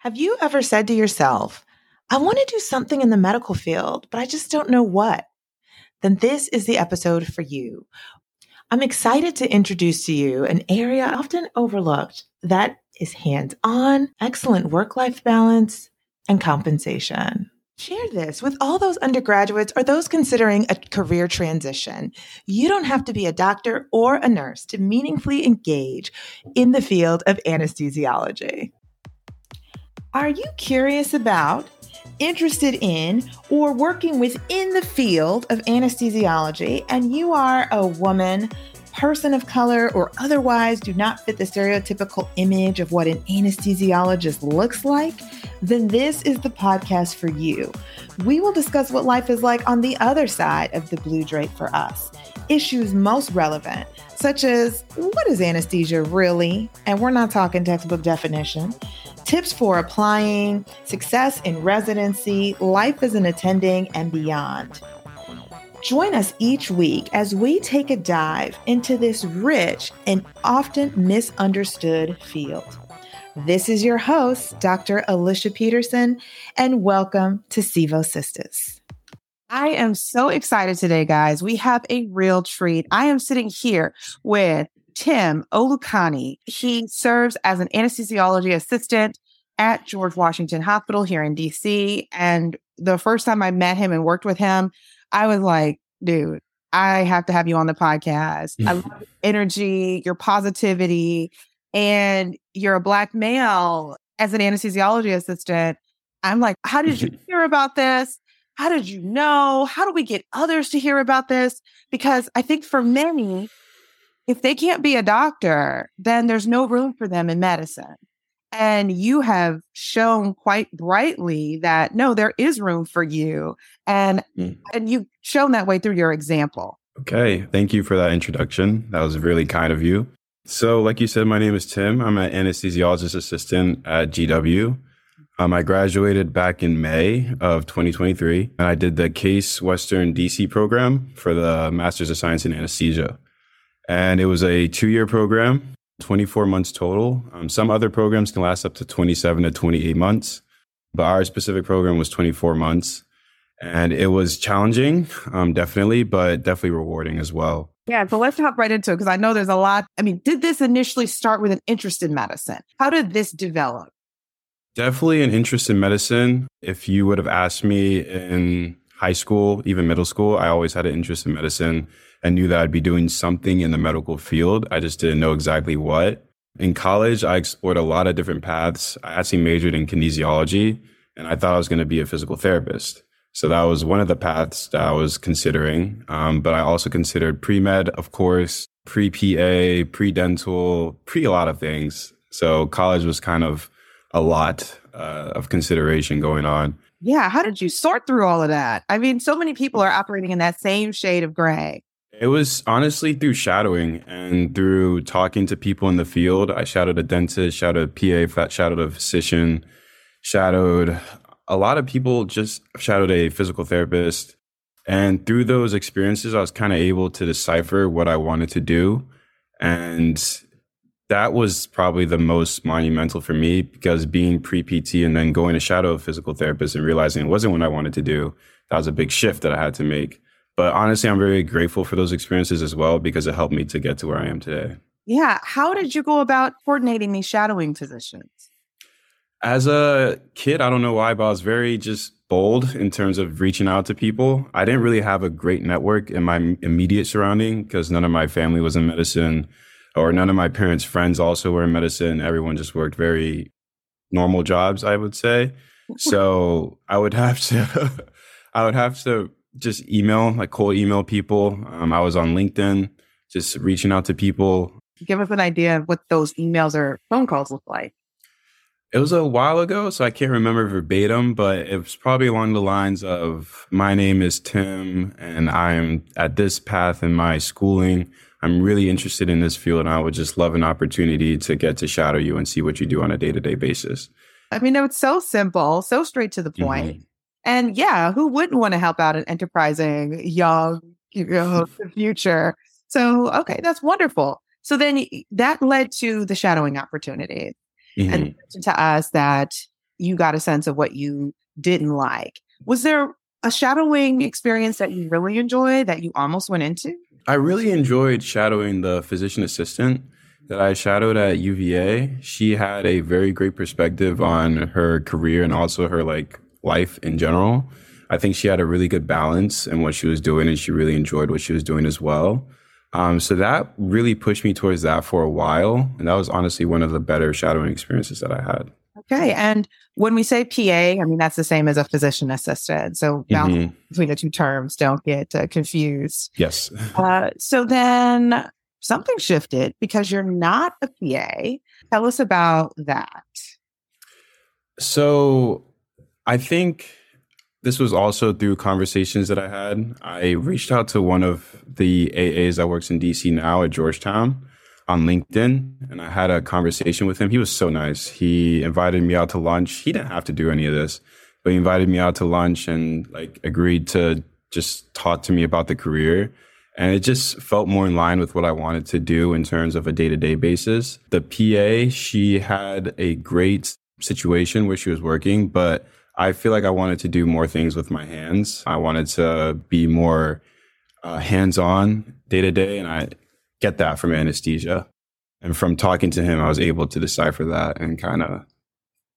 Have you ever said to yourself, I want to do something in the medical field, but I just don't know what? Then this is the episode for you. I'm excited to introduce to you an area often overlooked that is hands on, excellent work life balance, and compensation. Share this with all those undergraduates or those considering a career transition. You don't have to be a doctor or a nurse to meaningfully engage in the field of anesthesiology. Are you curious about, interested in, or working within the field of anesthesiology and you are a woman, person of color, or otherwise do not fit the stereotypical image of what an anesthesiologist looks like? Then this is the podcast for you. We will discuss what life is like on the other side of the blue drape for us, issues most relevant, such as what is anesthesia really? And we're not talking textbook definition tips for applying, success in residency, life as an attending, and beyond. Join us each week as we take a dive into this rich and often misunderstood field. This is your host, Dr. Alicia Peterson, and welcome to Sevo Sisters. I am so excited today, guys. We have a real treat. I am sitting here with Tim Olukanni. He serves as an anesthesiology assistant at George Washington Hospital here in DC. And the first time I met him and worked with him, I was like, dude, I have to have you on the podcast. I love your energy, your positivity, and you're a black male as an anesthesiology assistant. I'm like, how did you hear about this? How did you know? How do we get others to hear about this? Because I think for many, if they can't be a doctor, then there's no room for them in medicine. And you have shown quite brightly that no, there is room for you. And mm. and you've shown that way through your example. Okay. Thank you for that introduction. That was really kind of you. So, like you said, my name is Tim. I'm an anesthesiologist assistant at GW. Um, I graduated back in May of 2023, and I did the Case Western DC program for the Masters of Science in Anesthesia. And it was a two year program, 24 months total. Um, some other programs can last up to 27 to 28 months, but our specific program was 24 months. And it was challenging, um, definitely, but definitely rewarding as well. Yeah, so let's hop right into it because I know there's a lot. I mean, did this initially start with an interest in medicine? How did this develop? Definitely an interest in medicine. If you would have asked me in high school, even middle school, I always had an interest in medicine and knew that I'd be doing something in the medical field. I just didn't know exactly what. In college, I explored a lot of different paths. I actually majored in kinesiology and I thought I was going to be a physical therapist. So that was one of the paths that I was considering. Um, but I also considered pre med, of course, pre PA, pre dental, pre a lot of things. So college was kind of a lot uh, of consideration going on. Yeah. How did you sort through all of that? I mean, so many people are operating in that same shade of gray. It was honestly through shadowing and through talking to people in the field. I shadowed a dentist, shadowed a PA, shadowed a physician, shadowed a lot of people, just shadowed a physical therapist. And through those experiences, I was kind of able to decipher what I wanted to do. And that was probably the most monumental for me because being pre PT and then going to shadow a physical therapist and realizing it wasn't what I wanted to do, that was a big shift that I had to make. But honestly, I'm very grateful for those experiences as well because it helped me to get to where I am today. Yeah. How did you go about coordinating these shadowing positions? As a kid, I don't know why, but I was very just bold in terms of reaching out to people. I didn't really have a great network in my immediate surrounding because none of my family was in medicine or none of my parents' friends also were in medicine. Everyone just worked very normal jobs, I would say. So I would have to, I would have to just email, like cold email people. Um, I was on LinkedIn, just reaching out to people. Give us an idea of what those emails or phone calls look like. It was a while ago, so I can't remember verbatim, but it was probably along the lines of My name is Tim, and I'm at this path in my schooling. I'm really interested in this field, and I would just love an opportunity to get to shadow you and see what you do on a day to day basis. I mean, it's so simple, so straight to the point. Mm-hmm. And yeah, who wouldn't want to help out an enterprising young, you know, future? So, okay, that's wonderful. So then that led to the shadowing opportunity. Mm-hmm. And to us that you got a sense of what you didn't like. Was there a shadowing experience that you really enjoyed that you almost went into? I really enjoyed shadowing the physician assistant that I shadowed at UVA. She had a very great perspective on her career and also her like life in general. I think she had a really good balance in what she was doing and she really enjoyed what she was doing as well. Um, so that really pushed me towards that for a while. And that was honestly one of the better shadowing experiences that I had. Okay. And when we say PA, I mean, that's the same as a physician assistant. So mm-hmm. between the two terms, don't get uh, confused. Yes. uh, so then something shifted because you're not a PA. Tell us about that. So I think this was also through conversations that I had. I reached out to one of the AAs that works in DC now at Georgetown on LinkedIn and I had a conversation with him. He was so nice. He invited me out to lunch. He didn't have to do any of this, but he invited me out to lunch and like agreed to just talk to me about the career. And it just felt more in line with what I wanted to do in terms of a day to day basis. The PA, she had a great situation where she was working, but I feel like I wanted to do more things with my hands. I wanted to be more uh, hands on day to day. And I get that from anesthesia. And from talking to him, I was able to decipher that and kind of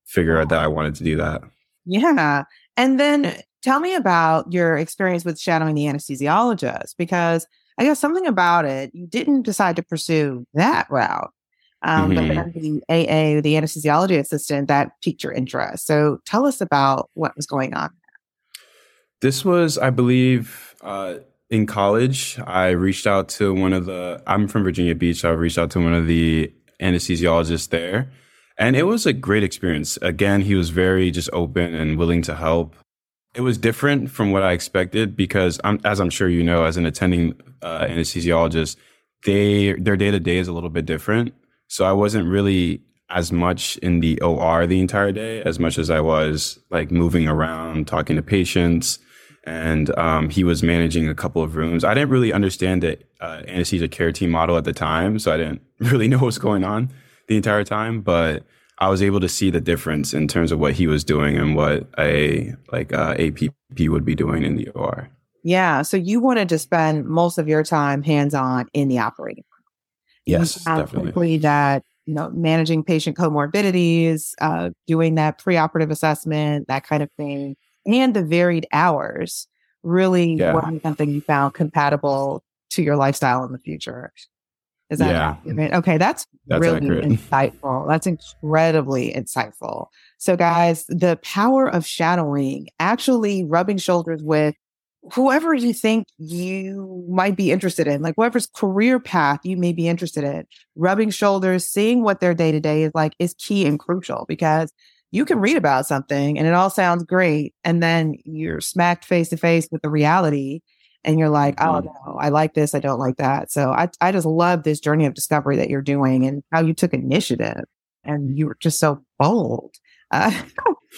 figure out that I wanted to do that. Yeah. And then tell me about your experience with shadowing the anesthesiologist, because I guess something about it, you didn't decide to pursue that route. Um, mm-hmm. But the AA, the anesthesiology assistant, that piqued your interest. So tell us about what was going on. This was, I believe, uh, in college, I reached out to one of the, I'm from Virginia Beach. I reached out to one of the anesthesiologists there. And it was a great experience. Again, he was very just open and willing to help. It was different from what I expected because, I'm, as I'm sure you know, as an attending uh, anesthesiologist, they their day to day is a little bit different. So I wasn't really as much in the OR the entire day as much as I was like moving around, talking to patients, and um, he was managing a couple of rooms. I didn't really understand the uh, anesthesia care team model at the time, so I didn't really know what was going on the entire time. But I was able to see the difference in terms of what he was doing and what a like uh, APP would be doing in the OR. Yeah, so you wanted to spend most of your time hands on in the operating room. Yes, definitely. That you know, managing patient comorbidities, uh, doing that preoperative assessment, that kind of thing and the varied hours really yeah. was something you found compatible to your lifestyle in the future. Is that yeah. accurate? Okay, that's, that's really accurate. insightful. That's incredibly insightful. So, guys, the power of shadowing, actually rubbing shoulders with whoever you think you might be interested in, like whoever's career path you may be interested in, rubbing shoulders, seeing what their day to day is like is key and crucial because you can read about something and it all sounds great. And then you're smacked face to face with the reality and you're like, oh mm-hmm. no, I like this. I don't like that. So I, I just love this journey of discovery that you're doing and how you took initiative and you were just so bold. Uh,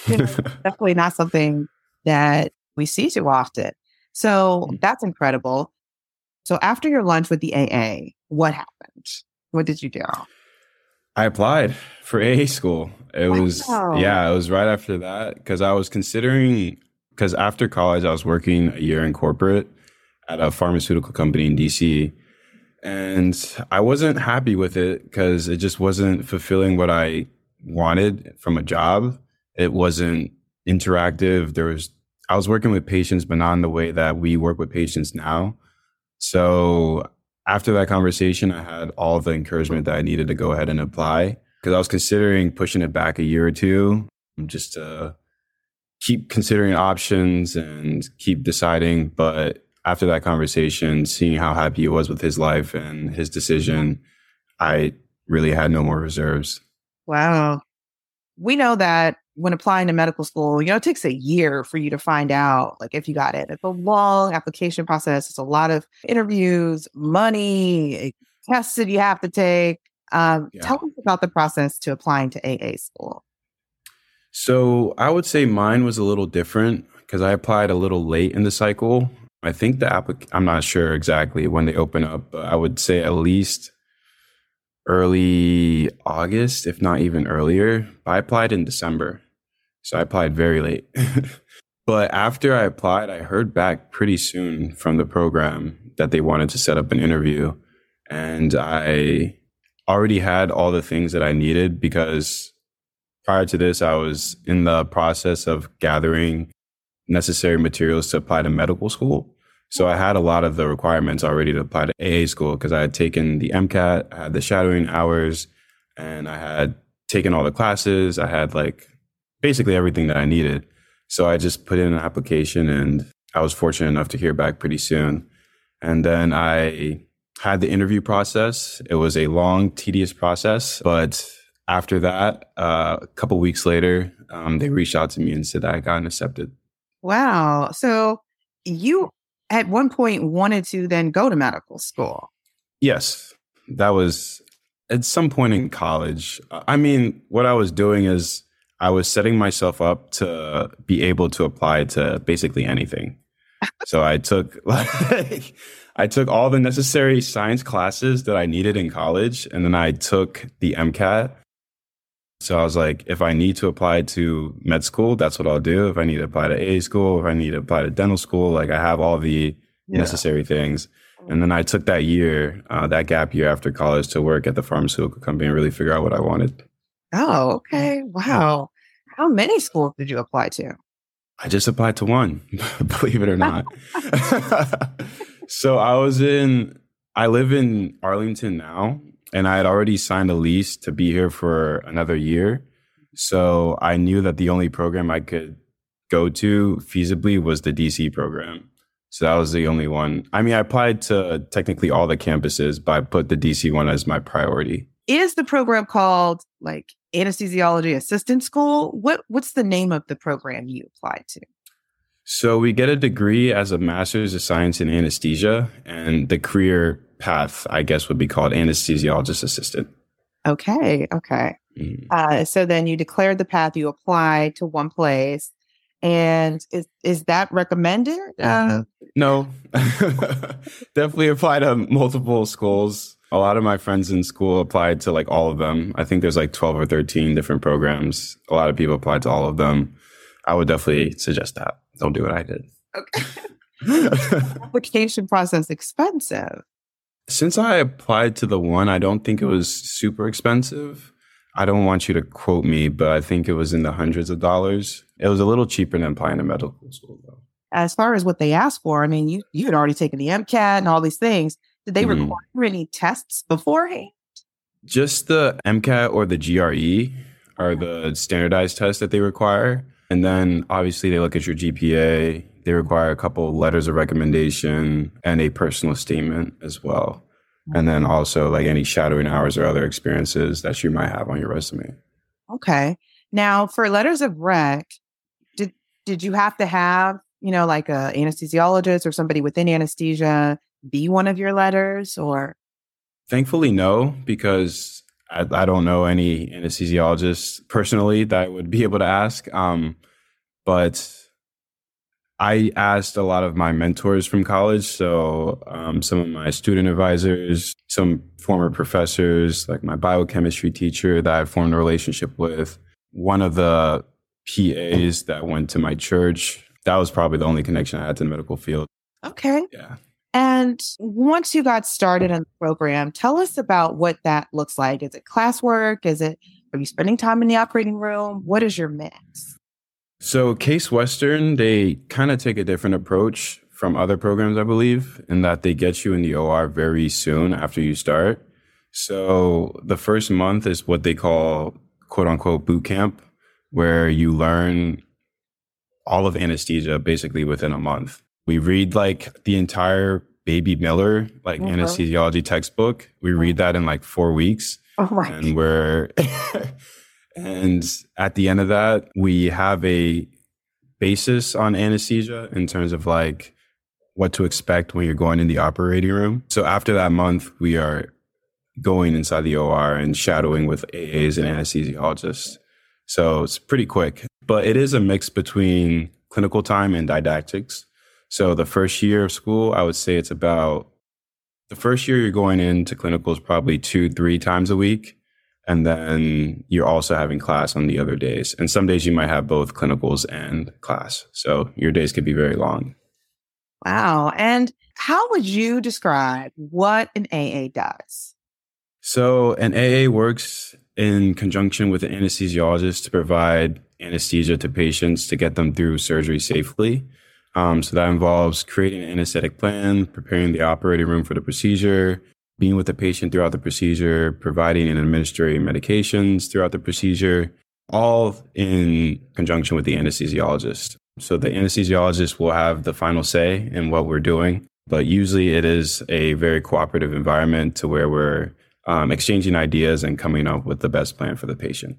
you know, definitely not something that we see too often. So mm. that's incredible. So after your lunch with the AA, what happened? What did you do? I applied for AA school. It wow. was yeah, it was right after that because I was considering because after college I was working a year in corporate at a pharmaceutical company in DC, and I wasn't happy with it because it just wasn't fulfilling what I wanted from a job. It wasn't interactive. There was I was working with patients, but not in the way that we work with patients now. So after that conversation, I had all the encouragement that I needed to go ahead and apply because I was considering pushing it back a year or two just to keep considering options and keep deciding. But after that conversation, seeing how happy he was with his life and his decision, I really had no more reserves. Wow. We know that when applying to medical school, you know, it takes a year for you to find out like if you got it. It's a long application process. It's a lot of interviews, money, eh, tests that you have to take. Um, yeah. Tell us about the process to applying to AA school. So I would say mine was a little different because I applied a little late in the cycle. I think the applic I'm not sure exactly when they open up, but I would say at least early August, if not even earlier. I applied in December. So I applied very late. but after I applied, I heard back pretty soon from the program that they wanted to set up an interview. And I already had all the things that I needed because prior to this, I was in the process of gathering necessary materials to apply to medical school. So I had a lot of the requirements already to apply to AA school because I had taken the MCAT, I had the shadowing hours, and I had taken all the classes. I had like basically everything that I needed. So I just put in an application and I was fortunate enough to hear back pretty soon. And then I had the interview process. It was a long, tedious process, but after that, uh, a couple weeks later, um, they reached out to me and said that I got accepted. Wow. So you at one point wanted to then go to medical school. Yes. That was at some point in college. I mean, what I was doing is I was setting myself up to be able to apply to basically anything. so I took like I took all the necessary science classes that I needed in college and then I took the MCAT so I was like, if I need to apply to med school, that's what I'll do. If I need to apply to A school, if I need to apply to dental school, like I have all the yeah. necessary things. And then I took that year, uh, that gap year after college to work at the pharmaceutical company and really figure out what I wanted. Oh, okay. Wow. How many schools did you apply to? I just applied to one, believe it or not. so I was in, I live in Arlington now and I had already signed a lease to be here for another year. So I knew that the only program I could go to feasibly was the DC program. So that was the only one. I mean, I applied to technically all the campuses, but I put the DC one as my priority. Is the program called like anesthesiology assistant school? What what's the name of the program you applied to? So we get a degree as a master's of science in anesthesia, and the career path, I guess, would be called anesthesiologist assistant. Okay. Okay. Mm. Uh, so then you declared the path, you applied to one place. And is is that recommended? Uh, no, definitely apply to multiple schools. A lot of my friends in school applied to like all of them. I think there's like 12 or 13 different programs. A lot of people applied to all of them. I would definitely suggest that. Don't do what I did. Okay. Application process expensive. Since I applied to the one, I don't think it was super expensive. I don't want you to quote me, but I think it was in the hundreds of dollars. It was a little cheaper than applying to medical school, though. As far as what they asked for, I mean, you you had already taken the MCAT and all these things. Did they mm-hmm. require any tests beforehand? Just the MCAT or the GRE are the standardized tests that they require. And then obviously they look at your GPA, they require a couple letters of recommendation and a personal statement as well. And then also like any shadowing hours or other experiences that you might have on your resume. Okay. Now for letters of rec, did did you have to have, you know, like a anesthesiologist or somebody within anesthesia be one of your letters or Thankfully no, because I, I don't know any anesthesiologists personally that would be able to ask. Um, but I asked a lot of my mentors from college. So, um, some of my student advisors, some former professors, like my biochemistry teacher that I formed a relationship with, one of the PAs that went to my church. That was probably the only connection I had to the medical field. Okay. Yeah. And once you got started in the program, tell us about what that looks like. Is it classwork? Is it, are you spending time in the operating room? What is your mix? So, Case Western, they kind of take a different approach from other programs, I believe, in that they get you in the OR very soon after you start. So, the first month is what they call quote unquote boot camp, where you learn all of anesthesia basically within a month. We read like the entire Baby Miller, like uh-huh. anesthesiology textbook. We read that in like four weeks. Oh and we're And at the end of that, we have a basis on anesthesia in terms of like what to expect when you're going in the operating room. So after that month, we are going inside the OR and shadowing with AAs and anesthesiologists. So it's pretty quick, but it is a mix between clinical time and didactics. So the first year of school, I would say it's about the first year you're going into clinicals probably two, three times a week. And then you're also having class on the other days. And some days you might have both clinicals and class. So your days could be very long. Wow. And how would you describe what an AA does? So an AA works in conjunction with an anesthesiologist to provide anesthesia to patients to get them through surgery safely. Um, so that involves creating an anesthetic plan, preparing the operating room for the procedure, being with the patient throughout the procedure, providing and administering medications throughout the procedure, all in conjunction with the anesthesiologist. So the anesthesiologist will have the final say in what we're doing, but usually it is a very cooperative environment to where we're um, exchanging ideas and coming up with the best plan for the patient.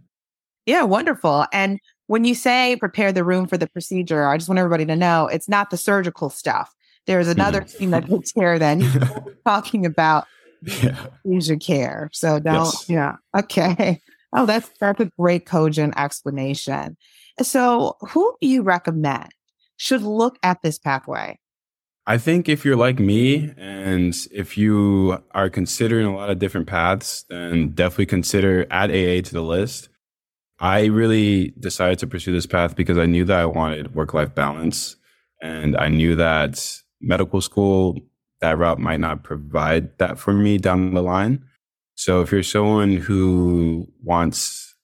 Yeah, wonderful. And when you say prepare the room for the procedure, I just want everybody to know it's not the surgical stuff. There's another mm. team that takes care of that. talking about yeah. user care. So don't, yes. yeah. Okay. Oh, that's that's a great cogent explanation. So who do you recommend should look at this pathway? I think if you're like me and if you are considering a lot of different paths, then definitely consider add AA to the list. I really decided to pursue this path because I knew that I wanted work life balance. And I knew that medical school, that route might not provide that for me down the line. So if you're someone who wants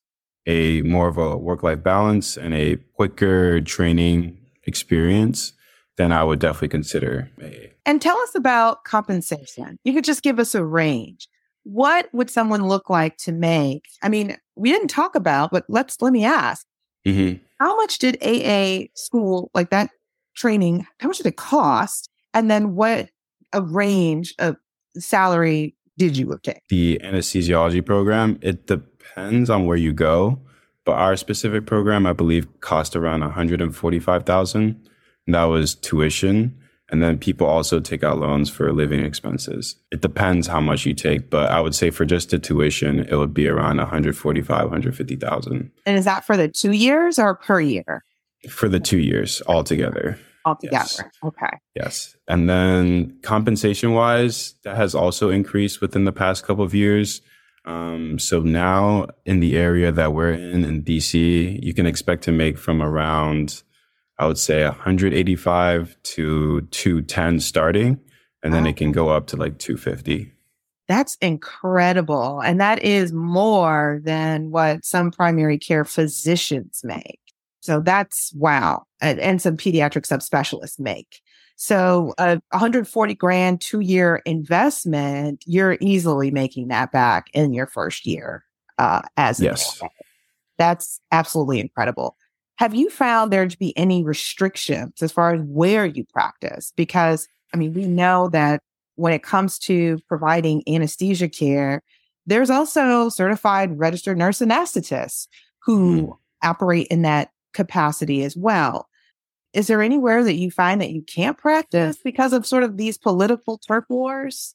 a more of a work life balance and a quicker training experience, then I would definitely consider AA. And tell us about compensation. You could just give us a range. What would someone look like to make? I mean, we didn't talk about, but let's let me ask. Mm-hmm. How much did AA school like that training? How much did it cost? And then what a range of salary did you obtain? The anesthesiology program, it depends on where you go, but our specific program, I believe, cost around 145,000. That was tuition. And then people also take out loans for living expenses. It depends how much you take, but I would say for just the tuition, it would be around 145, 150,000. And is that for the two years or per year? For the two years altogether. Altogether. Yes. Okay. Yes. And then compensation wise, that has also increased within the past couple of years. Um, so now in the area that we're in, in DC, you can expect to make from around I would say 185 to 210 starting, and then it can go up to like 250. That's incredible. And that is more than what some primary care physicians make. So that's wow. And, and some pediatric subspecialists make. So a 140 grand two year investment, you're easily making that back in your first year uh, as yes. That's absolutely incredible. Have you found there to be any restrictions as far as where you practice? Because, I mean, we know that when it comes to providing anesthesia care, there's also certified registered nurse anesthetists who mm. operate in that capacity as well. Is there anywhere that you find that you can't practice because of sort of these political turf wars?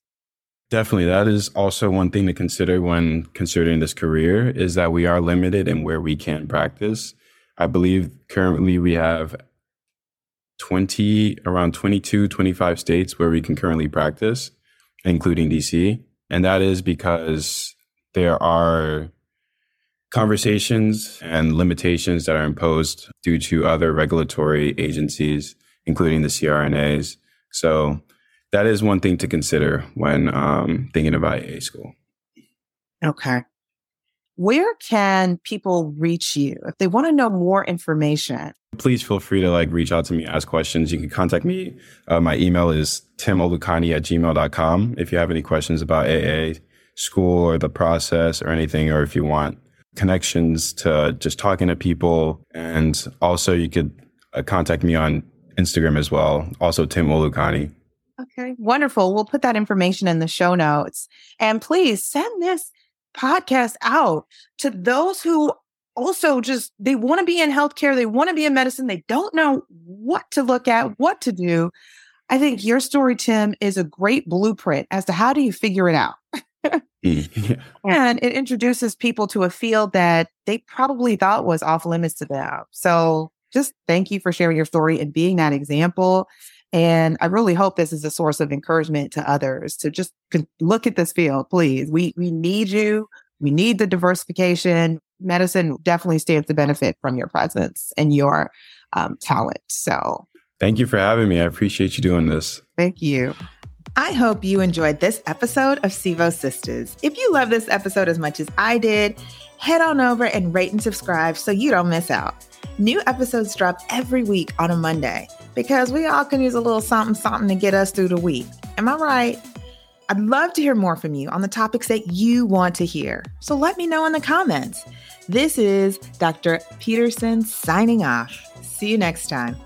Definitely. That is also one thing to consider when considering this career is that we are limited in where we can practice. I believe currently we have 20, around 22, 25 states where we can currently practice, including DC. And that is because there are conversations and limitations that are imposed due to other regulatory agencies, including the CRNAs. So that is one thing to consider when um, thinking about AA school. Okay where can people reach you if they want to know more information? Please feel free to like reach out to me, ask questions. You can contact me. Uh, my email is timolukanni at gmail.com. If you have any questions about AA, school or the process or anything, or if you want connections to just talking to people. And also you could uh, contact me on Instagram as well. Also Tim Olukanni. Okay, wonderful. We'll put that information in the show notes. And please send this podcast out to those who also just they want to be in healthcare, they want to be in medicine, they don't know what to look at, what to do. I think your story, Tim, is a great blueprint as to how do you figure it out. Mm, and it introduces people to a field that they probably thought was off limits to them. So just thank you for sharing your story and being that example. And I really hope this is a source of encouragement to others to just look at this field, please. We we need you. we need the diversification. Medicine definitely stands to benefit from your presence and your um, talent. So, thank you for having me. I appreciate you doing this. Thank you. I hope you enjoyed this episode of Sevo Sisters. If you love this episode as much as I did, head on over and rate and subscribe so you don't miss out. New episodes drop every week on a Monday because we all can use a little something something to get us through the week. Am I right? I'd love to hear more from you on the topics that you want to hear. So let me know in the comments. This is Dr. Peterson signing off. See you next time.